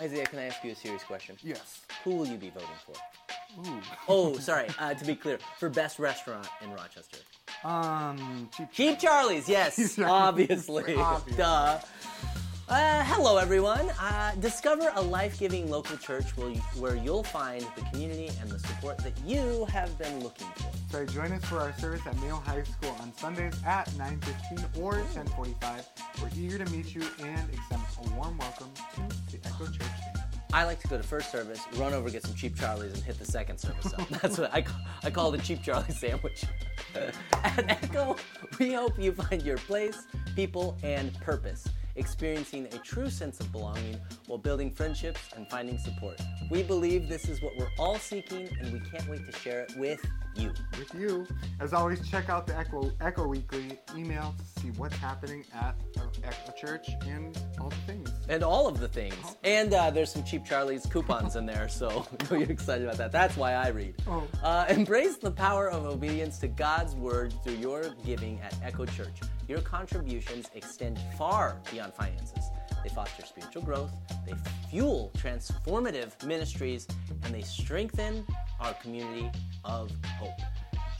Isaiah, can I ask you a serious question? Yes. Who will you be voting for? Ooh. Oh, sorry. Uh, to be clear, for best restaurant in Rochester. Um. Cheap. Cheap Charlie's, yes, Charlie's. obviously. Duh. Uh, hello, everyone. Uh, discover a life giving local church where, you, where you'll find the community and the support that you have been looking for. So join us for our service at Mayo High School on Sundays at 9:15 or 10:45. We're eager to meet you and extend a warm welcome to the Echo Church family. I like to go to first service, run over, get some cheap Charlies, and hit the second service up. That's what I, ca- I call the cheap Charlie sandwich. At Echo, we hope you find your place, people, and purpose, experiencing a true sense of belonging while building friendships and finding support. We believe this is what we're all seeking, and we can't wait to share it with you. With you, as always, check out the Echo Echo Weekly email to see what's happening at our Echo Church and all the things. And all of the things. And uh, there's some cheap Charlie's coupons in there, so you're excited about that. That's why I read. Oh. Uh, embrace the power of obedience to God's word through your giving at Echo Church. Your contributions extend far beyond finances. They foster spiritual growth, they fuel transformative ministries, and they strengthen our community of hope.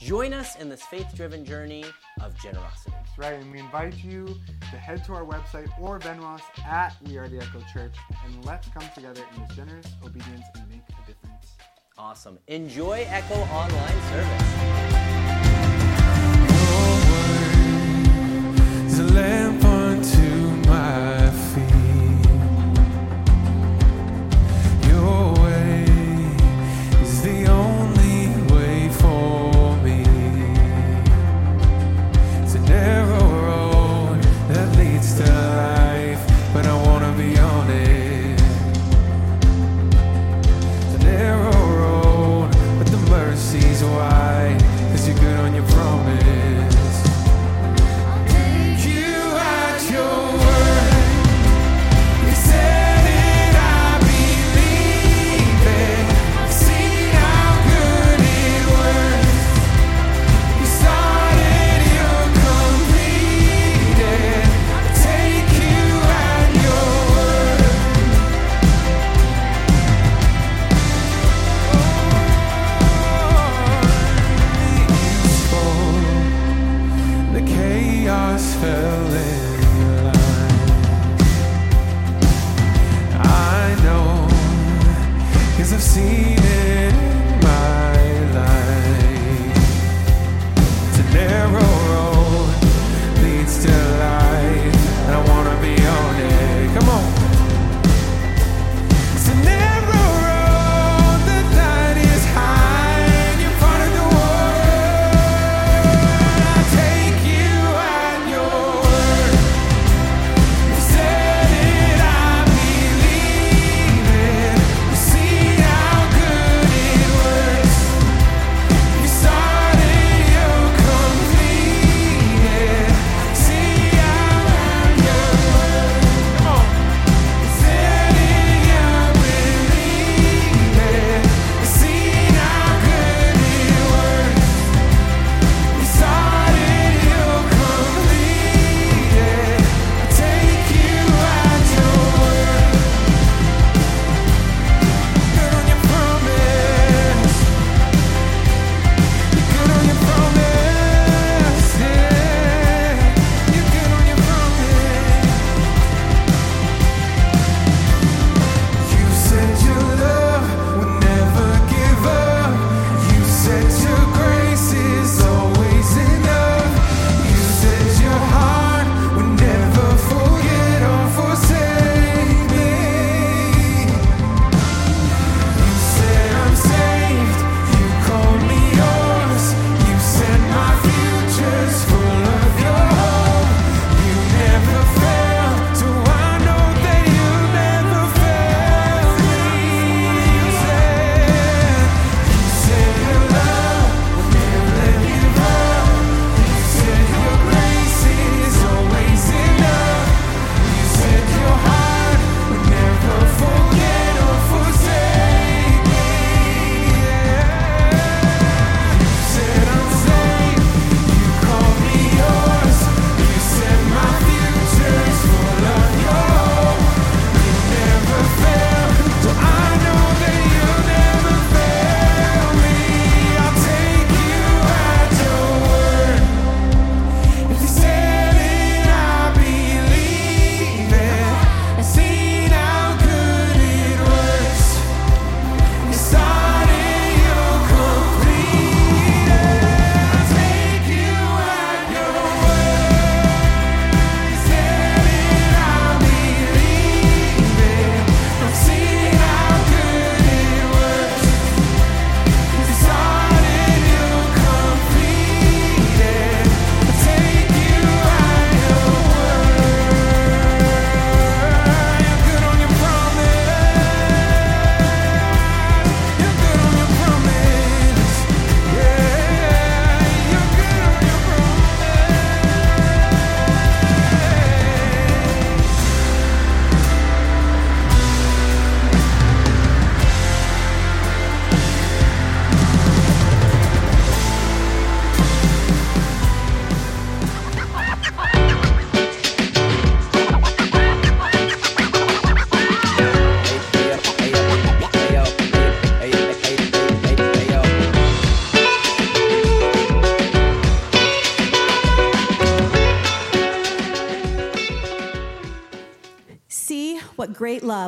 Join us in this faith driven journey of generosity. That's right, and we invite you to head to our website or Venmo us at We Are the Echo Church, and let's come together in this generous obedience and make a difference. Awesome. Enjoy Echo Online Service.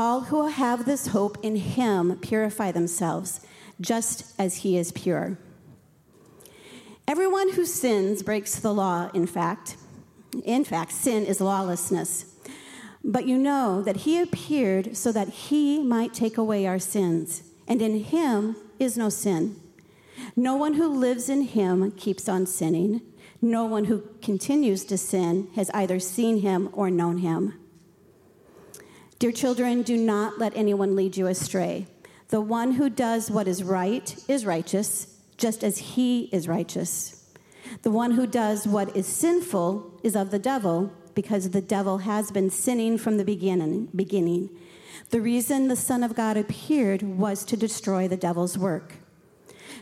All who have this hope in him purify themselves, just as he is pure. Everyone who sins breaks the law, in fact. In fact, sin is lawlessness. But you know that he appeared so that he might take away our sins, and in him is no sin. No one who lives in him keeps on sinning. No one who continues to sin has either seen him or known him. Dear children, do not let anyone lead you astray. The one who does what is right is righteous, just as he is righteous. The one who does what is sinful is of the devil, because the devil has been sinning from the beginning. beginning. The reason the Son of God appeared was to destroy the devil's work.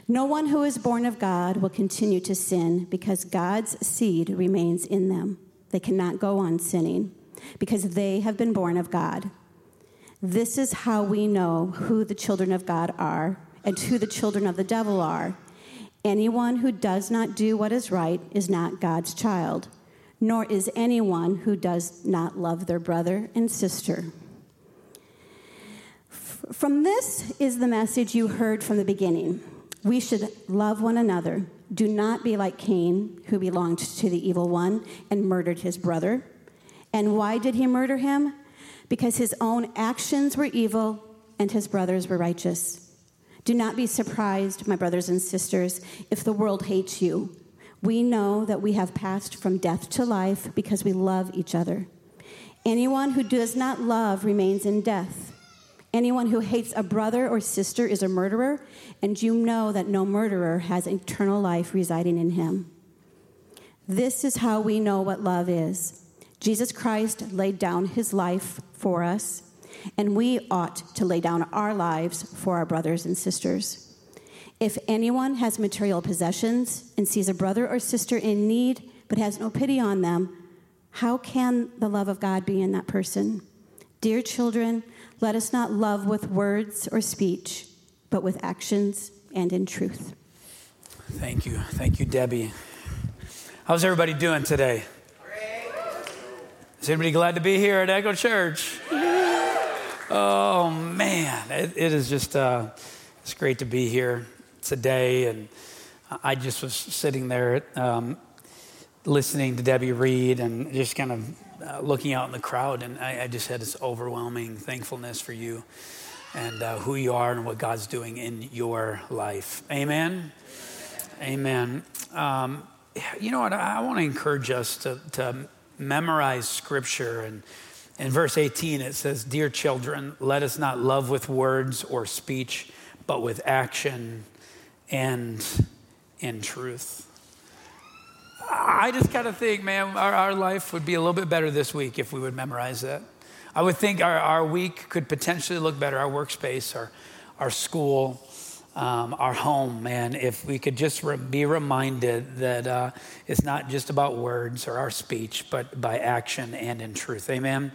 No one who is born of God will continue to sin because God's seed remains in them. They cannot go on sinning because they have been born of God. This is how we know who the children of God are and who the children of the devil are. Anyone who does not do what is right is not God's child, nor is anyone who does not love their brother and sister. From this is the message you heard from the beginning. We should love one another. Do not be like Cain, who belonged to the evil one and murdered his brother. And why did he murder him? Because his own actions were evil and his brothers were righteous. Do not be surprised, my brothers and sisters, if the world hates you. We know that we have passed from death to life because we love each other. Anyone who does not love remains in death. Anyone who hates a brother or sister is a murderer, and you know that no murderer has eternal life residing in him. This is how we know what love is. Jesus Christ laid down his life for us, and we ought to lay down our lives for our brothers and sisters. If anyone has material possessions and sees a brother or sister in need but has no pity on them, how can the love of God be in that person? Dear children, let us not love with words or speech, but with actions and in truth. Thank you. Thank you, Debbie. How's everybody doing today? Is anybody glad to be here at Echo Church? Oh man, it, it is just uh, it's great to be here today, and I just was sitting there um, listening to Debbie read and just kind of uh, looking out in the crowd, and I, I, just had this overwhelming thankfulness for you and uh, who you are and what God's doing in your life. Amen. Amen. Um, you know what? I, I want to encourage us to, to memorize scripture. And in verse 18, it says, Dear children, let us not love with words or speech, but with action and in truth. I just kind of think, man, our, our life would be a little bit better this week if we would memorize that. I would think our, our week could potentially look better, our workspace, our, our school, um, our home, man, if we could just re- be reminded that uh, it's not just about words or our speech, but by action and in truth. Amen.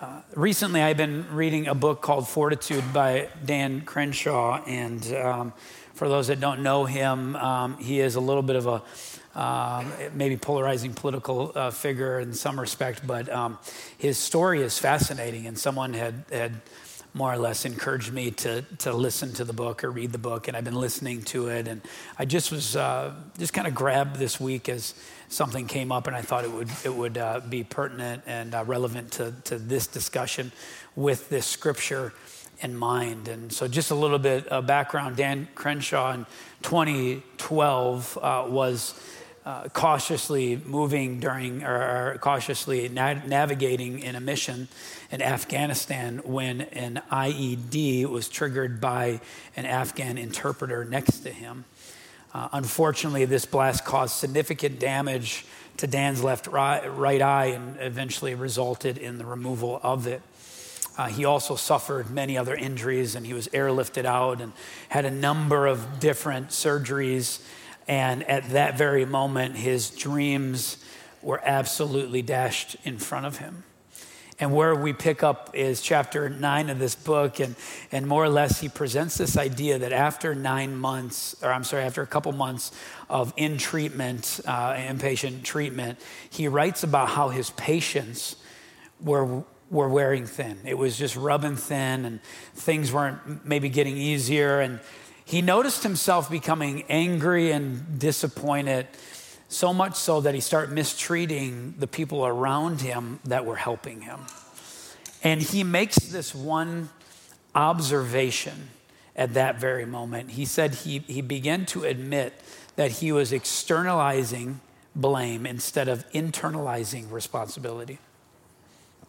Uh, recently, I've been reading a book called Fortitude by Dan Crenshaw. And um, for those that don't know him, um, he is a little bit of a um, maybe polarizing political uh, figure in some respect, but um, his story is fascinating, and someone had, had more or less encouraged me to, to listen to the book or read the book, and I've been listening to it, and I just was uh, just kind of grabbed this week as something came up, and I thought it would it would uh, be pertinent and uh, relevant to, to this discussion with this scripture in mind. And so, just a little bit of background: Dan Crenshaw in 2012 uh, was uh, cautiously moving during or, cautiously na- navigating in a mission in Afghanistan when an IED was triggered by an Afghan interpreter next to him. Uh, unfortunately, this blast caused significant damage to Dan's left right, eye and eventually resulted in the removal of it. Uh, he also suffered many other injuries and he was airlifted out and had a number of different surgeries. And at that very moment, his dreams were absolutely dashed in front of him. And where we pick up is chapter nine of this book, and, and more or less he presents this idea that after nine months, or I'm sorry, after a couple months of in treatment, uh, inpatient treatment, he writes about how his patience were were wearing thin. It was just rubbing thin, and things weren't maybe getting easier. And he noticed himself becoming angry and disappointed, so much so that he started mistreating the people around him that were helping him. And he makes this one observation at that very moment. He said he, he began to admit that he was externalizing blame instead of internalizing responsibility.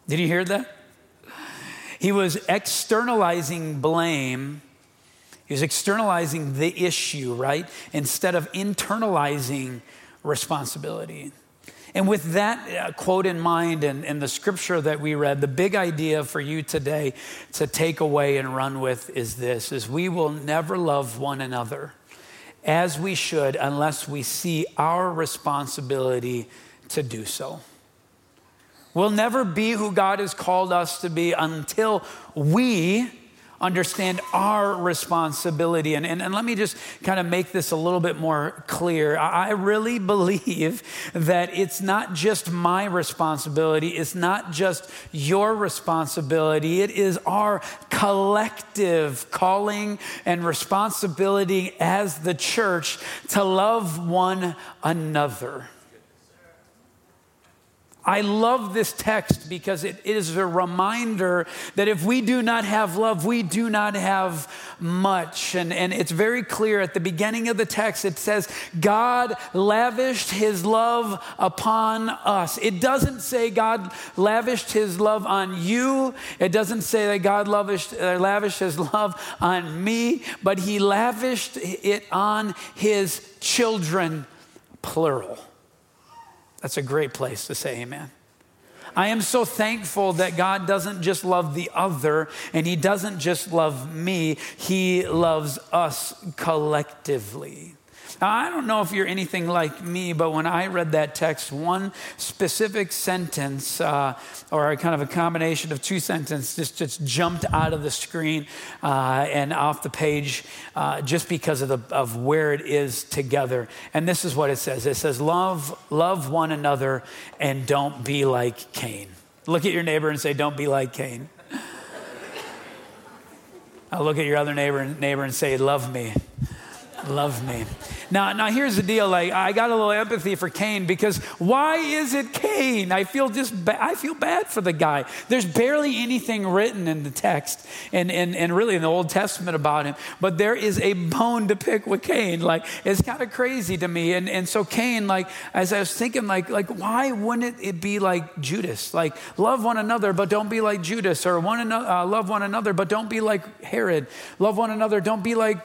Did you hear that? He was externalizing blame. He was externalizing the issue, right? Instead of internalizing responsibility. And with that uh, quote in mind and, and the scripture that we read, the big idea for you today to take away and run with is this is we will never love one another as we should unless we see our responsibility to do so. We'll never be who God has called us to be until we understand our responsibility. And, and, and, let me just kind of make this a little bit more clear. I really believe that it's not just my responsibility, it's not just your responsibility, it is our collective calling and responsibility as the church to love one another. I love this text because it is a reminder that if we do not have love, we do not have much. And, and it's very clear at the beginning of the text, it says, God lavished his love upon us. It doesn't say God lavished his love on you, it doesn't say that God lavished, uh, lavished his love on me, but he lavished it on his children, plural. That's a great place to say amen. I am so thankful that God doesn't just love the other and He doesn't just love me, He loves us collectively. Now, I don't know if you're anything like me, but when I read that text, one specific sentence, uh, or kind of a combination of two sentences, just, just jumped out of the screen uh, and off the page uh, just because of, the, of where it is together. And this is what it says it says, Love, love one another and don't be like Cain. Look at your neighbor and say, Don't be like Cain. I'll look at your other neighbor, and, neighbor and say, Love me. Love me. Now, now here's the deal. Like, I got a little empathy for Cain because why is it Cain? I feel just ba- I feel bad for the guy. There's barely anything written in the text and, and, and really in the Old Testament about him, but there is a bone to pick with Cain. Like, it's kind of crazy to me. And, and so Cain, like, as I was thinking, like, like, why wouldn't it be like Judas? Like, love one another, but don't be like Judas, or one another, uh, love one another, but don't be like Herod. Love one another, don't be like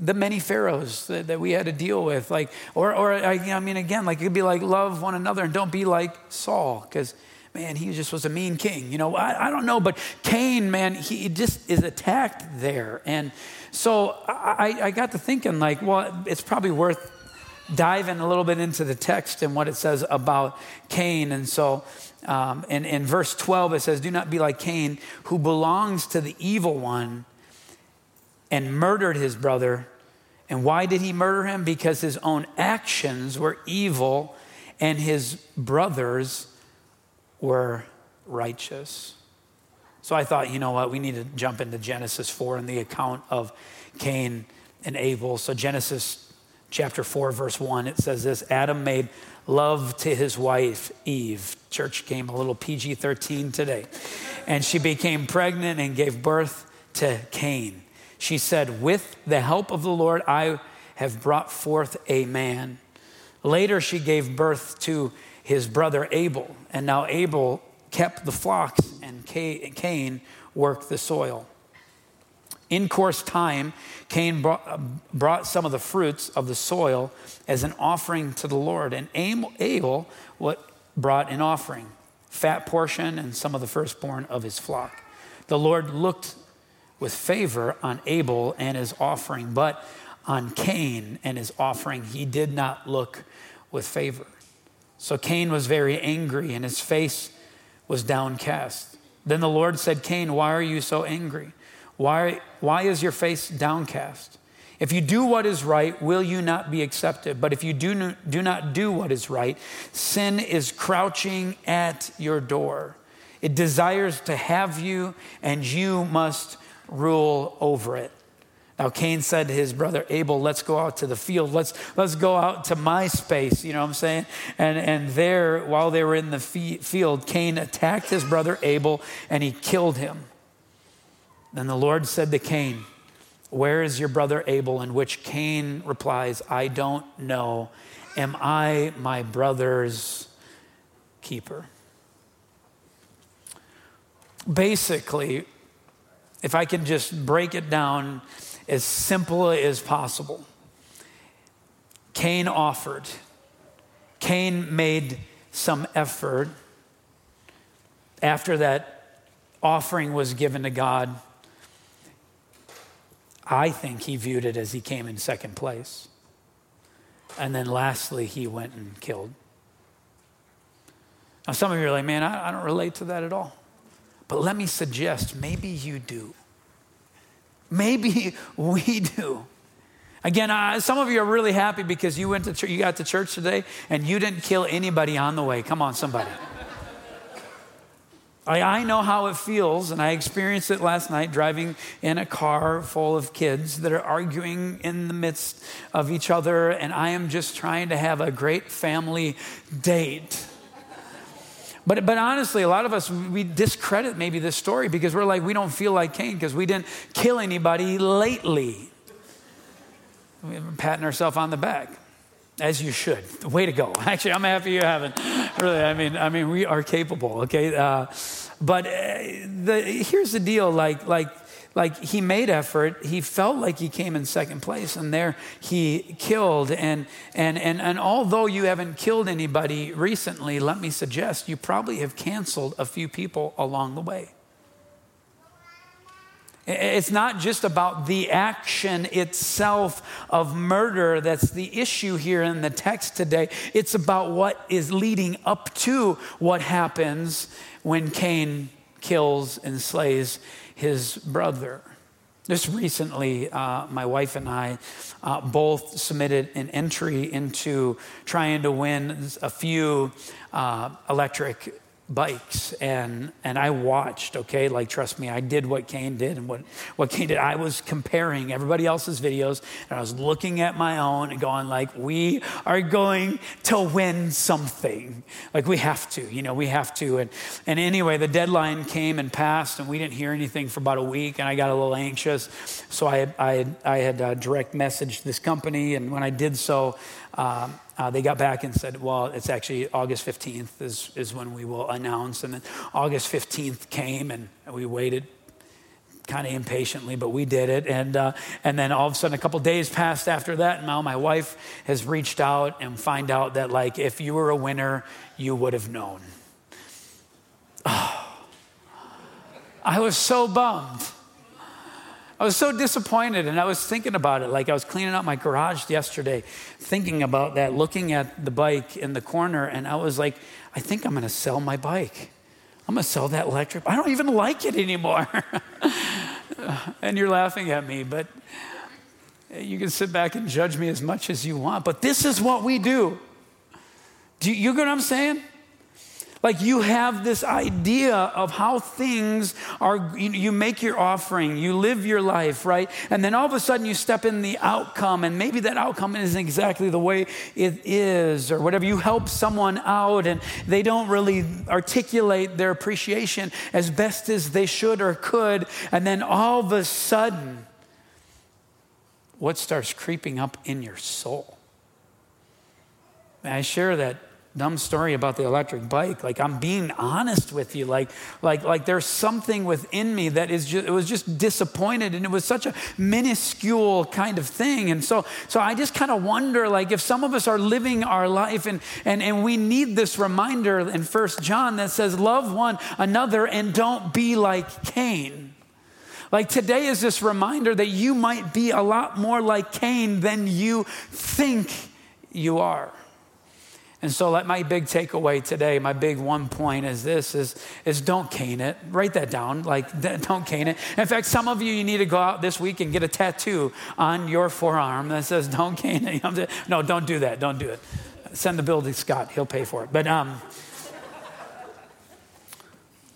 the many pharaohs that, that, we had to deal with like or, or I, I mean again like it could be like love one another and don't be like saul because man he just was a mean king you know? I, I, don't know but cain man he just is attacked there. And so I, I got to thinking like well it's probably worth diving a little bit into the text and what it says about cain. And so um, in, in verse 12 it says do not be like cain who belongs to the evil one and murdered his brother. And why did he murder him? Because his own actions were evil and his brothers were righteous. So I thought, you know what, we need to jump into Genesis 4 and the account of Cain and Abel. So, Genesis chapter 4, verse 1, it says this Adam made love to his wife, Eve. Church came a little PG 13 today. And she became pregnant and gave birth to Cain. She said, With the help of the Lord, I have brought forth a man. Later, she gave birth to his brother Abel, and now Abel kept the flocks, and Cain worked the soil. In course time, Cain brought some of the fruits of the soil as an offering to the Lord, and Abel brought an offering, fat portion, and some of the firstborn of his flock. The Lord looked with favor on Abel and his offering, but on Cain and his offering, he did not look with favor. So Cain was very angry and his face was downcast. Then the Lord said, Cain, why are you so angry? Why, why is your face downcast? If you do what is right, will you not be accepted? But if you do, do not do what is right, sin is crouching at your door. It desires to have you, and you must rule over it. Now, Cain said to his brother Abel, Let's go out to the field. Let's, let's go out to my space. You know what I'm saying? And, and there, while they were in the field, Cain attacked his brother Abel and he killed him. Then the Lord said to Cain, Where is your brother Abel? In which Cain replies, I don't know. Am I my brother's keeper? Basically, if I can just break it down as simple as possible, Cain offered. Cain made some effort. After that offering was given to God, I think he viewed it as he came in second place. And then lastly, he went and killed. Now, some of you are like, man, I, I don't relate to that at all. But let me suggest maybe you do. Maybe we do. Again, uh, some of you are really happy because you went to ch- you got to church today and you didn't kill anybody on the way. Come on, somebody. I, I know how it feels, and I experienced it last night driving in a car full of kids that are arguing in the midst of each other, and I am just trying to have a great family date. But, but honestly, a lot of us, we discredit maybe this story because we're like, we don't feel like Cain because we didn't kill anybody lately. We're patting ourselves on the back. As you should. Way to go. Actually, I'm happy you haven't. Really, I mean, I mean, we are capable. Okay, uh, but uh, the, here's the deal. Like, like, like he made effort. He felt like he came in second place, and there he killed. And and and and although you haven't killed anybody recently, let me suggest you probably have canceled a few people along the way. It's not just about the action itself of murder that's the issue here in the text today. It's about what is leading up to what happens when Cain kills and slays his brother. Just recently, uh, my wife and I uh, both submitted an entry into trying to win a few uh, electric bikes and and I watched, okay? Like trust me, I did what Cain did and what, what Cain did. I was comparing everybody else's videos and I was looking at my own and going like, we are going to win something. Like we have to, you know, we have to. And and anyway, the deadline came and passed and we didn't hear anything for about a week and I got a little anxious. So I I I had uh, direct messaged this company and when I did so, um, uh, they got back and said, well, it's actually August 15th is, is when we will announce. And then August 15th came and we waited kind of impatiently, but we did it. And, uh, and then all of a sudden, a couple days passed after that. And now my wife has reached out and find out that, like, if you were a winner, you would have known. Oh, I was so bummed. I was so disappointed, and I was thinking about it. Like I was cleaning out my garage yesterday, thinking about that, looking at the bike in the corner, and I was like, I think I'm gonna sell my bike. I'm gonna sell that electric. I don't even like it anymore. and you're laughing at me, but you can sit back and judge me as much as you want. But this is what we do. Do you, you get what I'm saying? Like you have this idea of how things are, you, make your offering, you live your life, right? And then all of a sudden you step in the outcome, and maybe that outcome isn't exactly the way it is, or whatever. You help someone out, and they don't really articulate their appreciation as best as they should or could. And then all of a sudden, what starts creeping up in your soul? I share that dumb story about the electric bike. Like I'm being honest with you. Like, like, like there's something within me that is just, it was just disappointed and it was such a minuscule kind of thing. And so, so I just kind of wonder like if some of us are living our life and, and, and we need this reminder in First John that says, love one another and don't be like Cain. Like today is this reminder that you might be a lot more like Cain than you think you are. And so like my big takeaway today, my big one point is this is, is don't Cain it. Write that down. Like don't Cain it. In fact, some of you you need to go out this week and get a tattoo on your forearm that says don't Cain it. No, don't do that. Don't do it. Send the bill to Scott. He'll pay for it. But um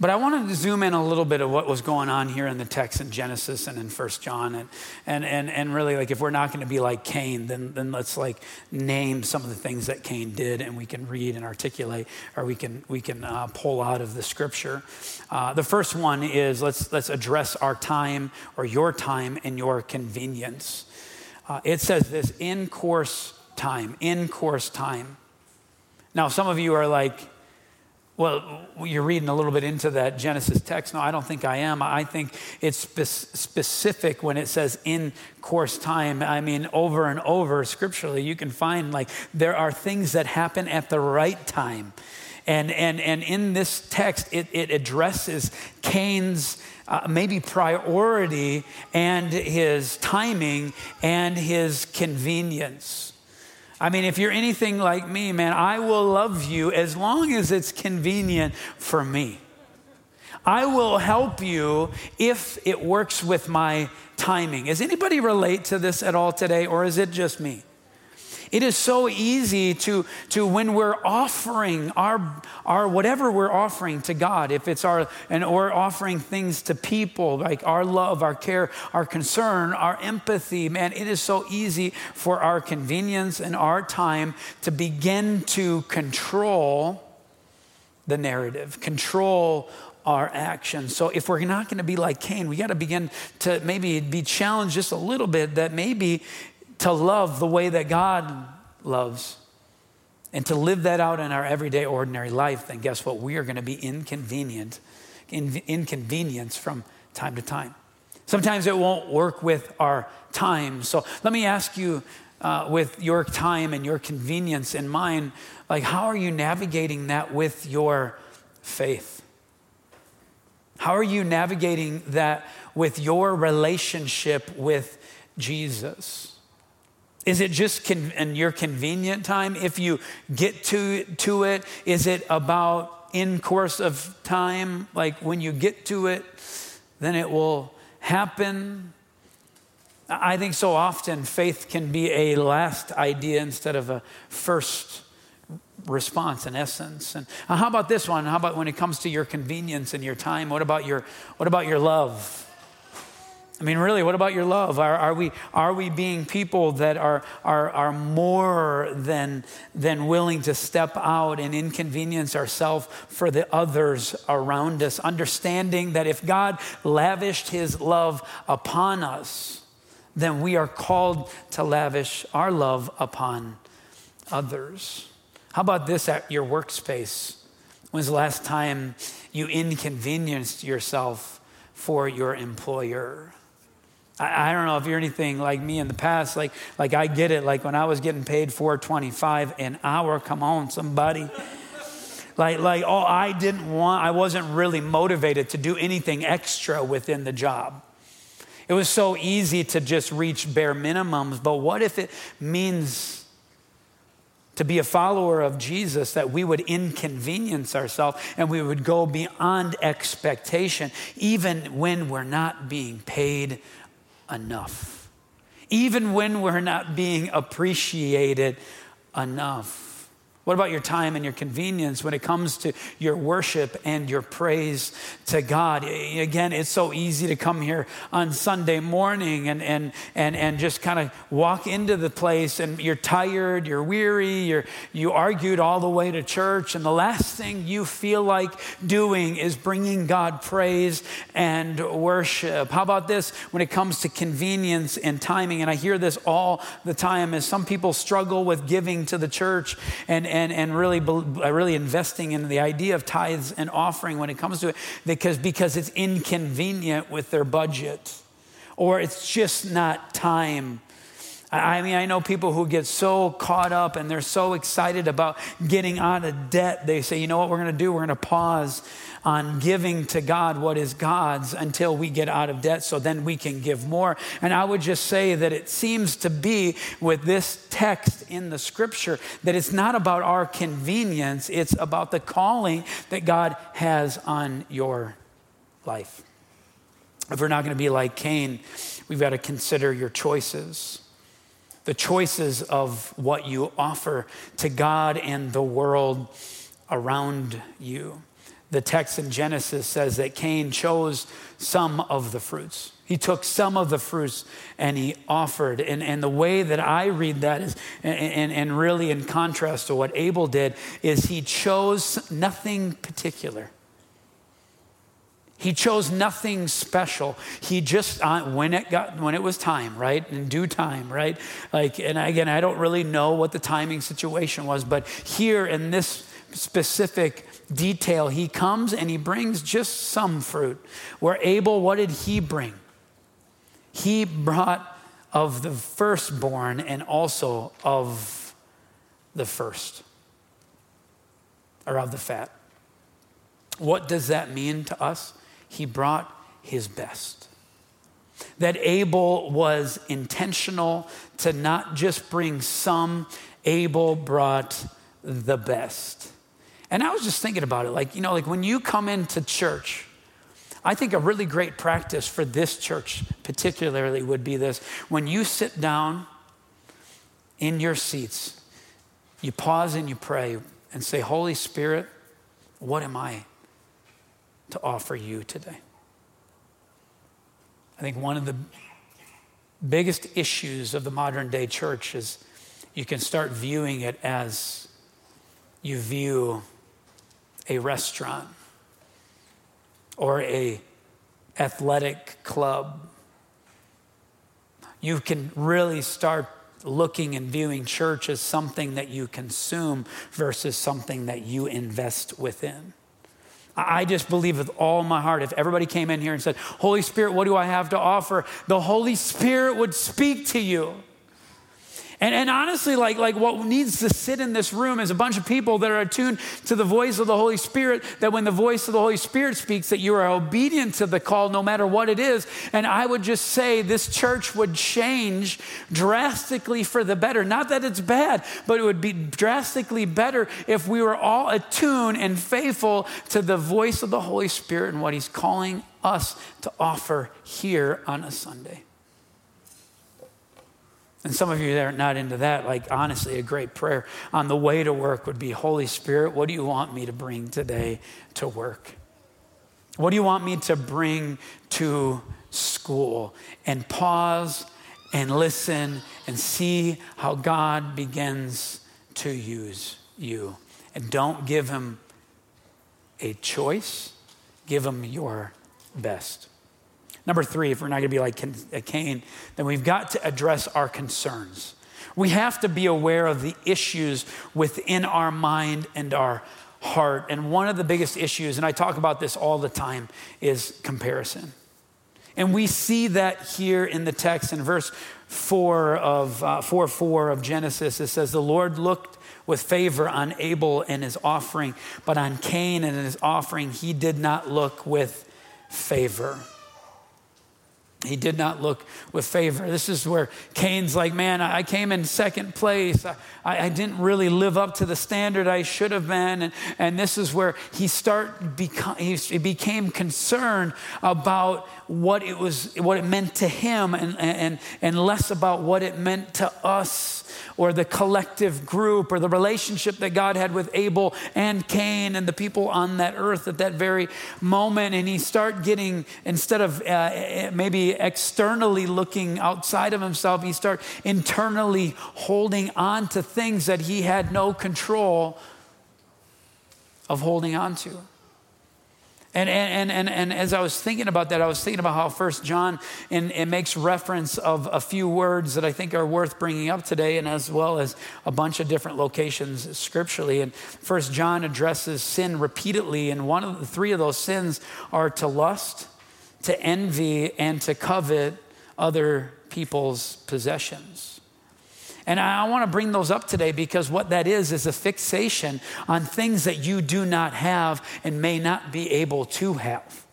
but I wanted to zoom in a little bit of what was going on here in the text in Genesis and in First John. And, and, and, and really, like, if we're not going to be like Cain, then, then let's, like, name some of the things that Cain did and we can read and articulate or we can, we can uh, pull out of the scripture. Uh, the first one is let's, let's address our time or your time and your convenience. Uh, it says this in course time, in course time. Now, some of you are like, well, you're reading a little bit into that Genesis text. No, I don't think I am. I think it's spe- specific when it says in course time. I mean, over and over scripturally, you can find like there are things that happen at the right time. And, and, and in this text, it, it addresses Cain's uh, maybe priority and his timing and his convenience. I mean, if you're anything like me, man, I will love you as long as it's convenient for me. I will help you if it works with my timing. Does anybody relate to this at all today, or is it just me? It is so easy to, to when we're offering our, our whatever we're offering to God, if it's our, and or offering things to people, like our love, our care, our concern, our empathy, man, it is so easy for our convenience and our time to begin to control the narrative, control our actions. So if we're not going to be like Cain, we got to begin to maybe be challenged just a little bit that maybe to love the way that God loves and to live that out in our everyday ordinary life, then guess what? We are going to be inconvenient, in, inconvenience from time to time. Sometimes it won't work with our time. So let me ask you, uh, with your time and your convenience in mind, like how are you navigating that with your faith? How are you navigating that with your relationship with Jesus? Is it just con- in your convenient time? If you get to, to it, is it about in course of time? Like when you get to it, then it will happen? I think so often faith can be a last idea instead of a first response in essence. And uh, how about this one? How about when it comes to your convenience and your time? What about your, what about your love? I mean, really, what about your love? Are, are, we, are we being people that are, are, are more than, than willing to step out and inconvenience ourselves for the others around us? Understanding that if God lavished his love upon us, then we are called to lavish our love upon others. How about this at your workspace? When's the last time you inconvenienced yourself for your employer? I, I don't know if you're anything like me in the past. Like, like I get it. Like when I was getting paid 425 an hour, come on, somebody. like, like, oh, I didn't want, I wasn't really motivated to do anything extra within the job. It was so easy to just reach bare minimums, but what if it means to be a follower of Jesus that we would inconvenience ourselves and we would go beyond expectation, even when we're not being paid enough, even when we're not being appreciated enough. What about your time and your convenience when it comes to your worship and your praise to God? Again, it's so easy to come here on Sunday morning and, and, and, and just kind of walk into the place and you're tired, you're weary, you're, you argued all the way to church, and the last thing you feel like doing is bringing God praise and worship. How about this when it comes to convenience and timing? And I hear this all the time as some people struggle with giving to the church and and, and really, uh, really investing in the idea of tithes and offering when it comes to it because, because it's inconvenient with their budget or it's just not time I mean, I know people who get so caught up and they're so excited about getting out of debt. They say, you know what we're going to do? We're going to pause on giving to God what is God's until we get out of debt so then we can give more. And I would just say that it seems to be with this text in the scripture that it's not about our convenience, it's about the calling that God has on your life. If we're not going to be like Cain, we've got to consider your choices the choices of what you offer to God and the world around you. The text in Genesis says that Cain chose some of the fruits. He took some of the fruits and he offered. And, and the way that I read that is, and, and really in contrast to what Abel did, is he chose nothing particular. He chose nothing special. He just uh, when it got when it was time, right? In due time, right? Like and again, I don't really know what the timing situation was, but here in this specific detail, he comes and he brings just some fruit. Where Abel, what did he bring? He brought of the firstborn and also of the first, or of the fat. What does that mean to us? He brought his best. That Abel was intentional to not just bring some, Abel brought the best. And I was just thinking about it like, you know, like when you come into church, I think a really great practice for this church, particularly, would be this. When you sit down in your seats, you pause and you pray and say, Holy Spirit, what am I to offer you today. I think one of the biggest issues of the modern day church is you can start viewing it as you view a restaurant or a athletic club you can really start looking and viewing church as something that you consume versus something that you invest within I just believe with all my heart if everybody came in here and said, Holy Spirit, what do I have to offer? The Holy Spirit would speak to you. And, and honestly, like, like what needs to sit in this room is a bunch of people that are attuned to the voice of the Holy Spirit, that when the voice of the Holy Spirit speaks, that you are obedient to the call no matter what it is. And I would just say this church would change drastically for the better. Not that it's bad, but it would be drastically better if we were all attuned and faithful to the voice of the Holy Spirit and what He's calling us to offer here on a Sunday. And some of you that are not into that, like honestly, a great prayer on the way to work would be Holy Spirit, what do you want me to bring today to work? What do you want me to bring to school? And pause and listen and see how God begins to use you. And don't give him a choice, give him your best. Number three, if we're not going to be like uh, Cain, then we've got to address our concerns. We have to be aware of the issues within our mind and our heart. And one of the biggest issues, and I talk about this all the time, is comparison. And we see that here in the text in verse 4 of uh, 4 4 of Genesis. It says, The Lord looked with favor on Abel and his offering, but on Cain and his offering he did not look with favor he did not look with favor. This is where Cain's like, man, I came in second place. I, I, didn't really live up to the standard I should have been. And, and this is where he start become, he became concerned about what it was, what it meant to him, and, and, and less about what it meant to us or the collective group or the relationship that God had with Abel and Cain and the people on that earth at that very moment. And he start getting, instead of uh, maybe externally looking outside of himself, he start internally holding on to things that he had no control of holding on to. And, and, and, and as I was thinking about that, I was thinking about how First John and it makes reference of a few words that I think are worth bringing up today, and as well as a bunch of different locations scripturally. And First John addresses sin repeatedly, and one of the three of those sins are to lust, to envy, and to covet other people's possessions. And I want to bring those up today because what that is is a fixation on things that you do not have and may not be able to have.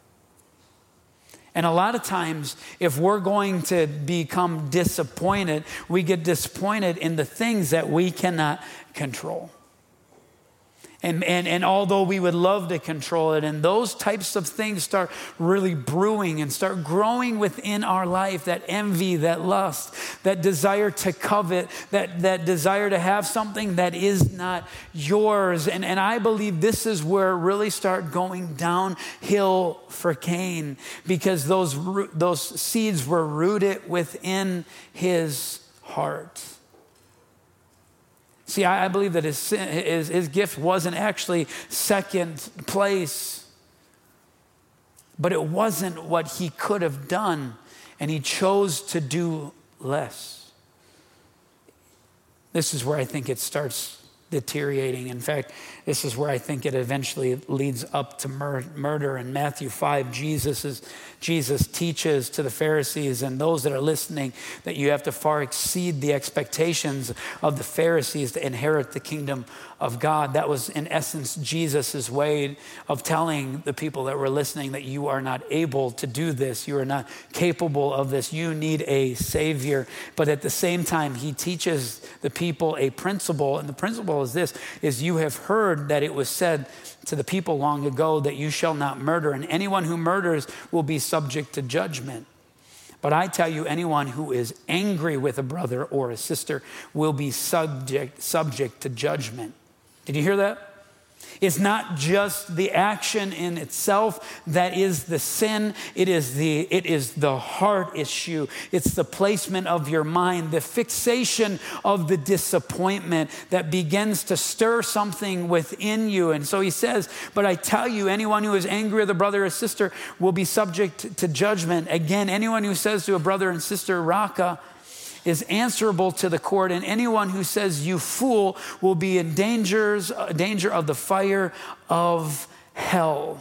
And a lot of times, if we're going to become disappointed, we get disappointed in the things that we cannot control. And, and, and although we would love to control it, and those types of things start really brewing and start growing within our life that envy, that lust, that desire to covet, that, that desire to have something that is not yours. And, and I believe this is where really start going downhill for Cain because those, those seeds were rooted within his heart. See, I, believe that his, his, his gift wasn't actually second place, but it wasn't what he could have done, and he chose to do less. This is where I think it starts deteriorating. In fact, this is where I think it eventually leads up to mur- murder. In Matthew 5, Jesus, is, Jesus teaches to the Pharisees and those that are listening that you have to far exceed the expectations of the Pharisees to inherit the kingdom of God. That was, in essence, Jesus' way of telling the people that were listening that you are not able to do this. You are not capable of this. You need a Savior. But at the same time, he teaches the people a principle. And the principle is this, is you have heard that it was said to the people long ago that you shall not murder. And anyone who murders will be subject to judgment. But I tell you, anyone who is angry with a brother or a sister will be subject, subject to judgment. Did you hear that? It's not just the action in itself that is the sin. It is the, it is the heart issue. It's the placement of your mind, the fixation of the disappointment that begins to stir something within you. And so he says, But I tell you, anyone who is angry with a brother or sister will be subject to judgment. Again, anyone who says to a brother and sister, Raca, is answerable to the court, and anyone who says, You fool, will be in dangers, uh, danger of the fire of hell.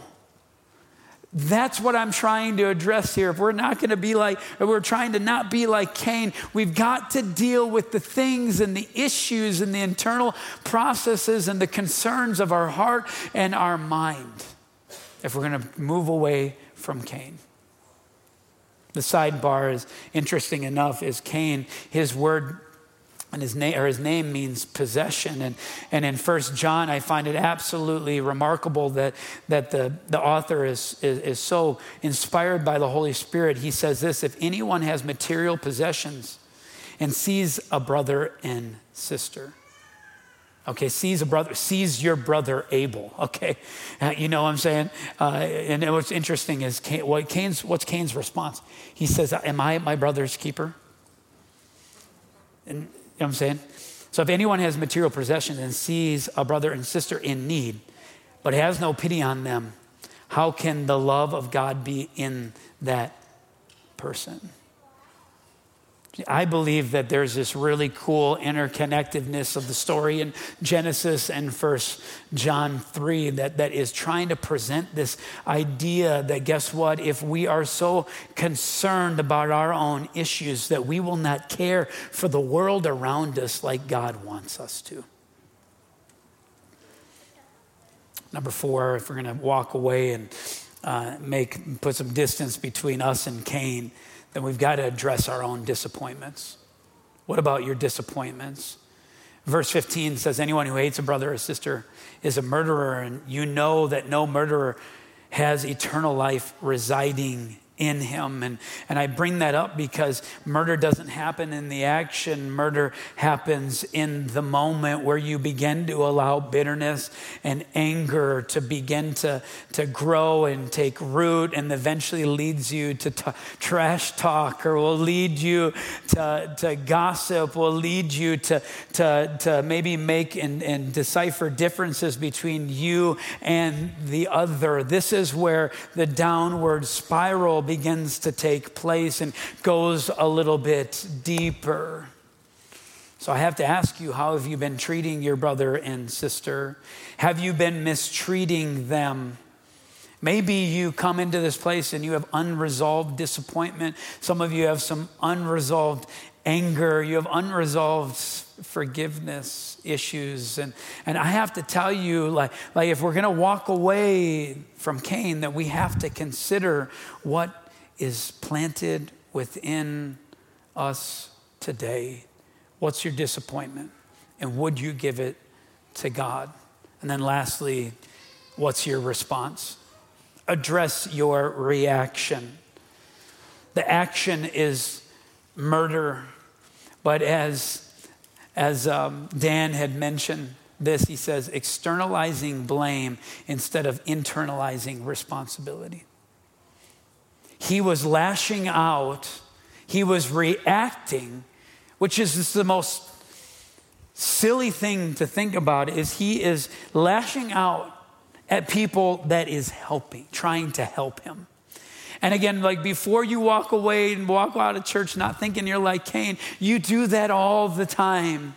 That's what I'm trying to address here. If we're not going to be like, we're trying to not be like Cain, we've got to deal with the things and the issues and the internal processes and the concerns of our heart and our mind if we're going to move away from Cain. The sidebar is interesting enough is Cain, his word and his name or his name means possession. And, and in first john i find it absolutely remarkable that, that the, the author is, is, is so inspired by the holy spirit. He says this if anyone has material possessions and sees a brother and sister Okay, sees a brother, sees your brother Abel. Okay, uh, you know what I'm saying. Uh, and what's interesting is Cain, what Cain's, what's Cain's response? He says, "Am I my brother's keeper?" And you know what I'm saying. So if anyone has material possession and sees a brother and sister in need, but has no pity on them, how can the love of God be in that person? I believe that there's this really cool interconnectedness of the story in Genesis and First John 3 that, that is trying to present this idea that guess what? If we are so concerned about our own issues that we will not care for the world around us like God wants us to. Number four, if we're going to walk away and uh, make put some distance between us and Cain then we've got to address our own disappointments. What about your disappointments? Verse 15 says, Anyone who hates a brother or sister is a murderer, and you know that no murderer has eternal life residing in him. And, and I bring that up because murder doesn't happen in the action, murder happens in the moment where you begin to allow bitterness and anger to begin to, to grow and take root and eventually leads you to t- trash talk or will lead you to, to gossip, will lead you to, to, to maybe make and, and decipher differences between you and the other. This is where the downward spiral begins to take place and goes a little bit deeper. So I have to ask you, how have you been treating your brother and sister? Have you been mistreating them? Maybe you come into this place and you have unresolved disappointment. Some of you have some unresolved anger. You have unresolved forgiveness issues. And, and I have to tell you, like, like if we're going to walk away from Cain, that we have to consider what is planted within us today. What's your disappointment? And would you give it to God? And then lastly, what's your response? Address your reaction. The action is murder, but as, as um, Dan had mentioned, this, he says, externalizing blame instead of internalizing responsibility. He was lashing out, he was reacting, which is the most silly thing to think about is he is lashing out at people that is helping, trying to help him. And again, like before you walk away and walk out of church not thinking you're like Cain, you do that all the time.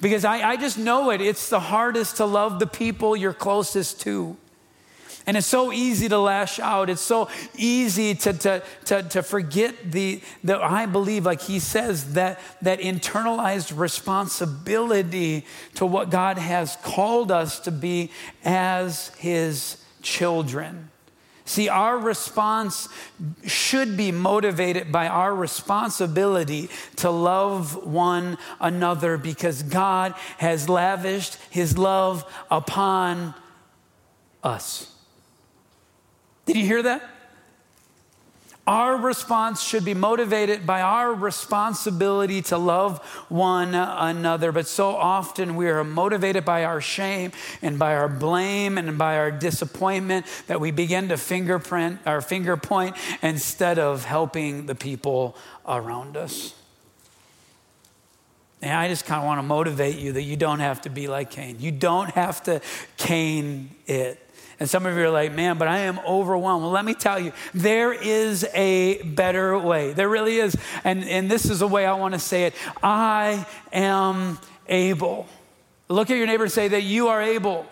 Because I, I just know it. It's the hardest to love the people you're closest to. And it's so easy to lash out. It's so easy to, to, to, to forget the, the, I believe, like he says, that, that internalized responsibility to what God has called us to be as his children. See, our response should be motivated by our responsibility to love one another because God has lavished his love upon us. Did you hear that? Our response should be motivated by our responsibility to love one another. But so often we are motivated by our shame and by our blame and by our disappointment that we begin to fingerprint our finger point instead of helping the people around us. And I just kind of want to motivate you that you don't have to be like Cain. You don't have to Cain it. And some of you are like, man, but I am overwhelmed. Well, let me tell you, there is a better way. There really is. And, and this is the way I want to say it I am able. Look at your neighbor and say that you are able.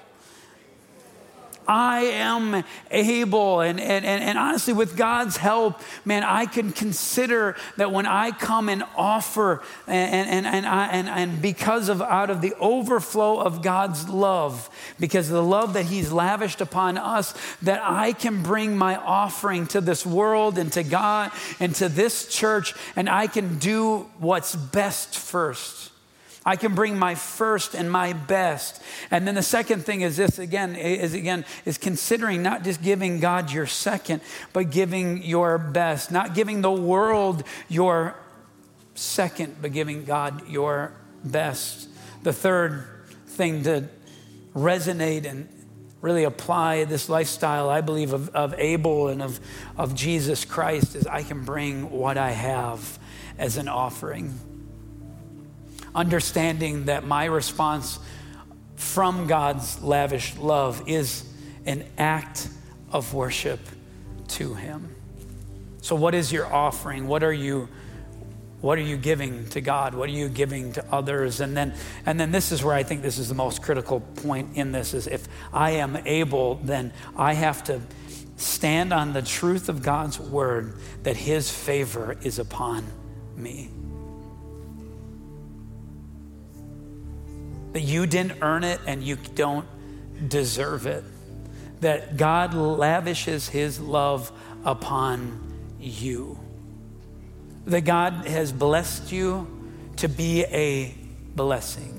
I am able. And, and, and, honestly, with God's help, man, I can consider that when I come and offer, and, and, and, I, and, and because of out of the overflow of God's love, because of the love that He's lavished upon us, that I can bring my offering to this world and to God and to this church, and I can do what's best first. I can bring my first and my best. And then the second thing is this again, is again, is considering not just giving God your second, but giving your best. Not giving the world your second, but giving God your best. The third thing to resonate and really apply this lifestyle, I believe, of, of Abel and of, of Jesus Christ is I can bring what I have as an offering understanding that my response from God's lavish love is an act of worship to him. So what is your offering? What are you what are you giving to God? What are you giving to others? And then and then this is where I think this is the most critical point in this is if I am able then I have to stand on the truth of God's word that his favor is upon me. That you didn't earn it and you don't deserve it. That God lavishes his love upon you. That God has blessed you to be a blessing.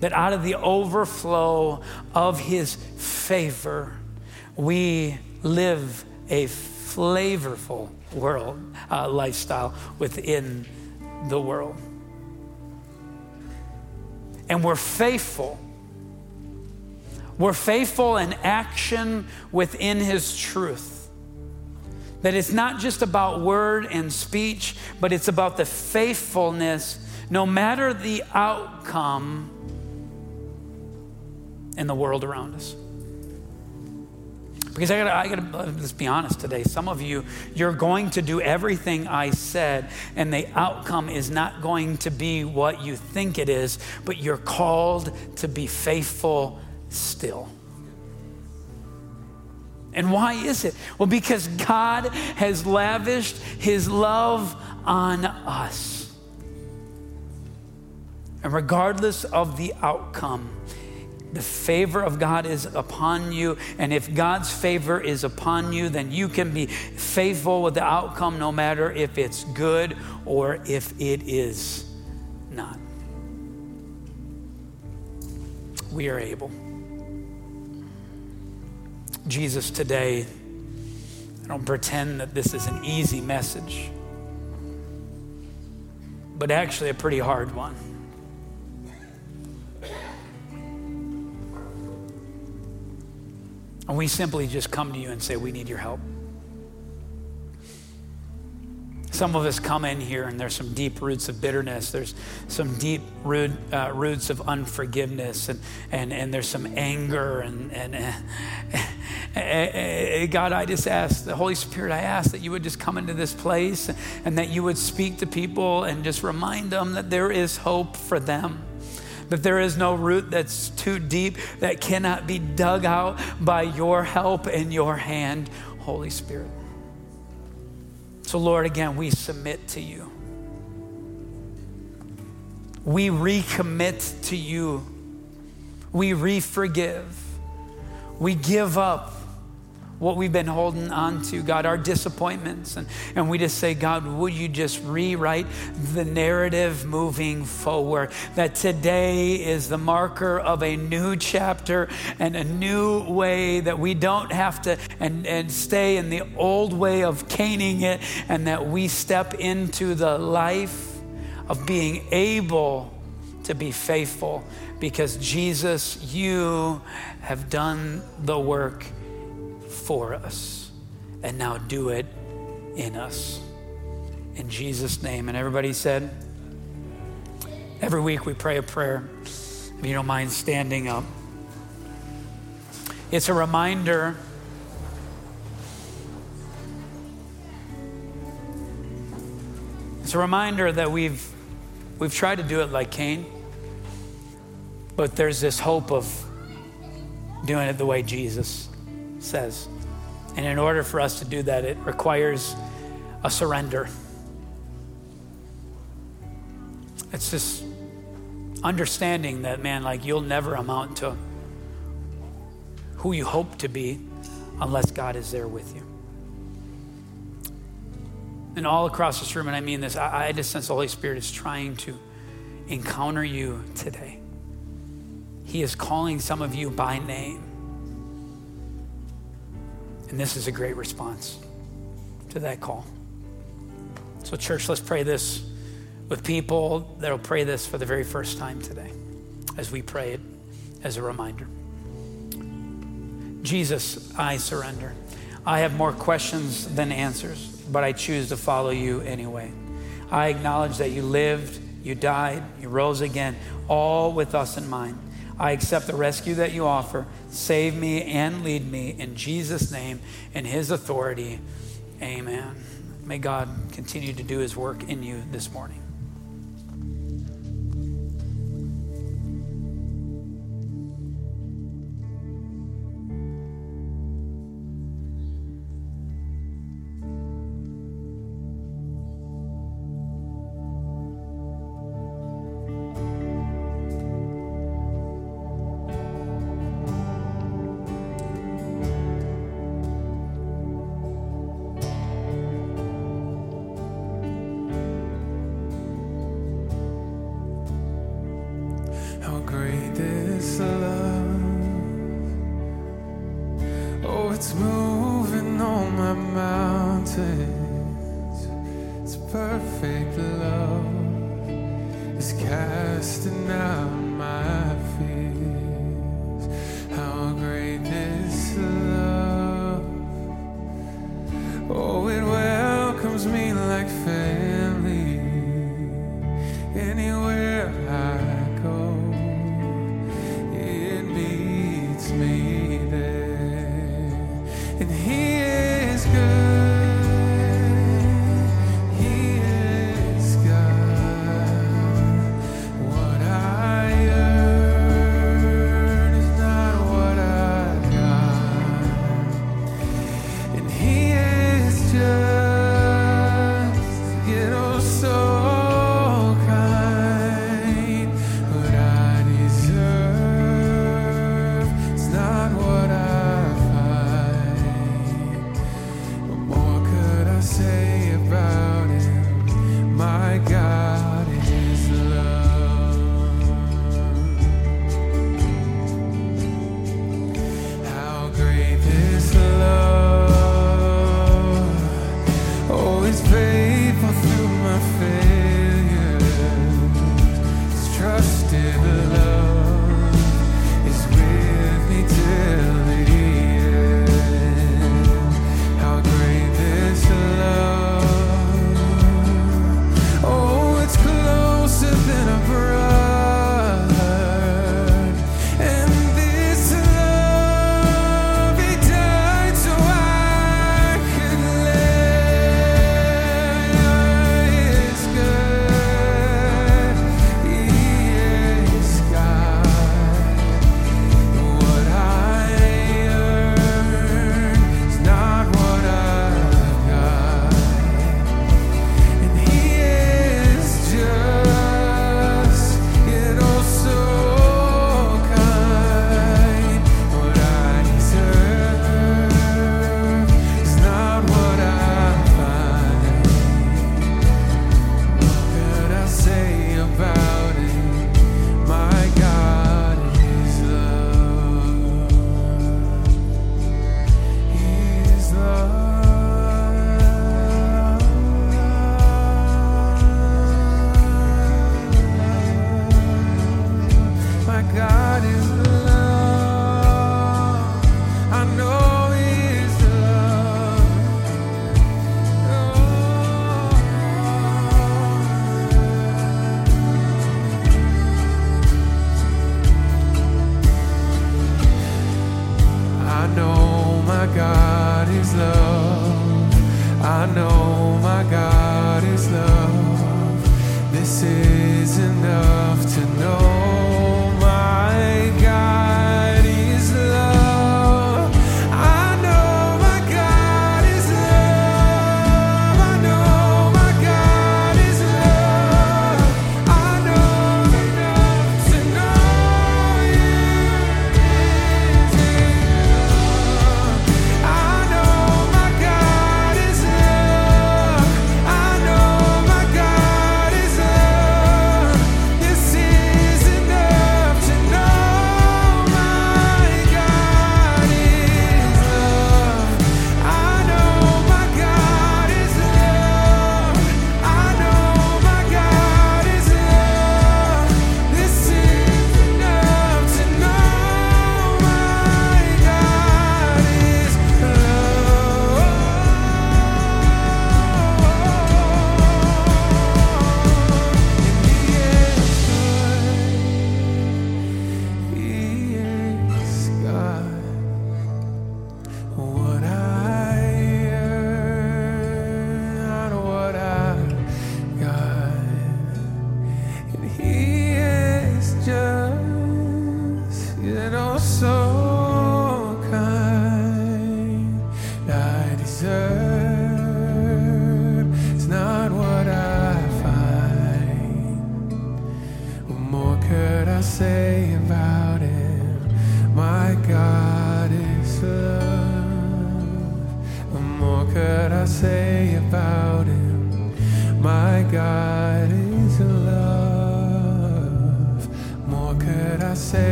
That out of the overflow of his favor, we live a flavorful world uh, lifestyle within the world. And we're faithful. We're faithful in action within His truth. That it's not just about word and speech, but it's about the faithfulness, no matter the outcome in the world around us. Because I gotta, I gotta, uh, let's be honest today. Some of you, you're going to do everything I said, and the outcome is not going to be what you think it is, but you're called to be faithful still. And why is it? Well, because God has lavished his love on us. And regardless of the outcome, the favor of God is upon you. And if God's favor is upon you, then you can be faithful with the outcome, no matter if it's good or if it is not. We are able. Jesus, today, I don't pretend that this is an easy message, but actually a pretty hard one. And we simply just come to you and say, We need your help. Some of us come in here and there's some deep roots of bitterness. There's some deep root, uh, roots of unforgiveness, and, and, and there's some anger. And, and uh, uh, God, I just ask, the Holy Spirit, I ask that you would just come into this place and that you would speak to people and just remind them that there is hope for them that there is no root that's too deep that cannot be dug out by your help and your hand, Holy Spirit. So, Lord, again, we submit to you. We recommit to you. We re forgive. We give up what we've been holding on to, God, our disappointments. And, and we just say, God, would you just rewrite the narrative moving forward? That today is the marker of a new chapter and a new way that we don't have to and, and stay in the old way of Caining it, and that we step into the life of being able to be faithful because Jesus, you have done the work for us. And now do it in us. In Jesus' name. And everybody said, every week we pray a prayer. If you don't mind standing up, it's a reminder. It's a reminder that we've, we've tried to do it like Cain, but there's this hope of doing it the way Jesus says. And in order for us to do that, it requires a surrender. It's just understanding that, man, like you'll never amount to who you hope to be unless God is there with you. And all across this room, and I mean this, I, I just sense the Holy Spirit is trying to encounter you today. He is calling some of you by name. And this is a great response to that call. So, church, let's pray this with people that'll pray this for the very first time today as we pray it as a reminder. Jesus, I surrender. I have more questions than answers, but I choose to follow you anyway. I acknowledge that you lived, you died, you rose again, all with us in mind. I accept the rescue that you offer. Save me and lead me in Jesus' name and his authority. Amen. May God continue to do his work in you this morning.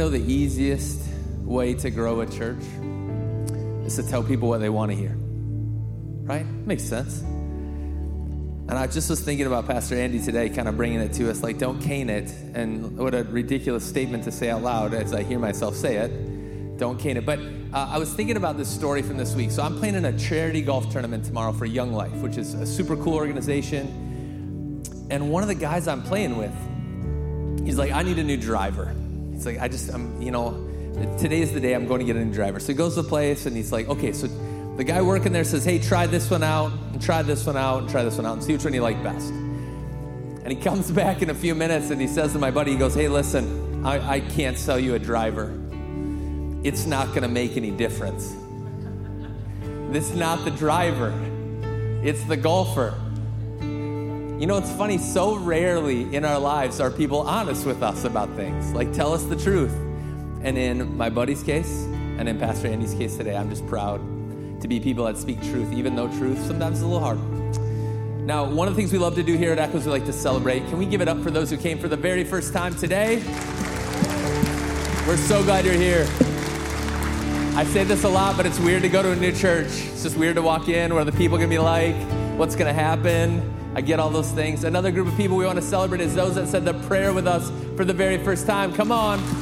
Know the easiest way to grow a church? Is to tell people what they want to hear. Right? Makes sense. And I just was thinking about Pastor Andy today, kind of bringing it to us like, don't Cain it. And what a ridiculous statement to say out loud as I hear myself say it. Don't Cain it. But uh, I was thinking about this story from this week. So I'm playing in a charity golf tournament tomorrow for Young Life, which is a super cool organization. And one of the guys I'm playing with, he's like, I need a new driver. He's like, I just, I'm, you know, today is the day I'm going to get a new driver. So he goes to the place and he's like, okay, so the guy working there says, hey, try this one out, and try this one out, and try this one out, and see which one you like best. And he comes back in a few minutes and he says to my buddy, he goes, hey, listen, I, I can't sell you a driver. It's not going to make any difference. This is not the driver, it's the golfer. You know, it's funny, so rarely in our lives are people honest with us about things. Like, tell us the truth. And in my buddy's case, and in Pastor Andy's case today, I'm just proud to be people that speak truth, even though truth sometimes is a little hard. Now, one of the things we love to do here at Echoes, we like to celebrate. Can we give it up for those who came for the very first time today? We're so glad you're here. I say this a lot, but it's weird to go to a new church. It's just weird to walk in. What are the people going to be like? What's going to happen? I get all those things. Another group of people we want to celebrate is those that said the prayer with us for the very first time. Come on.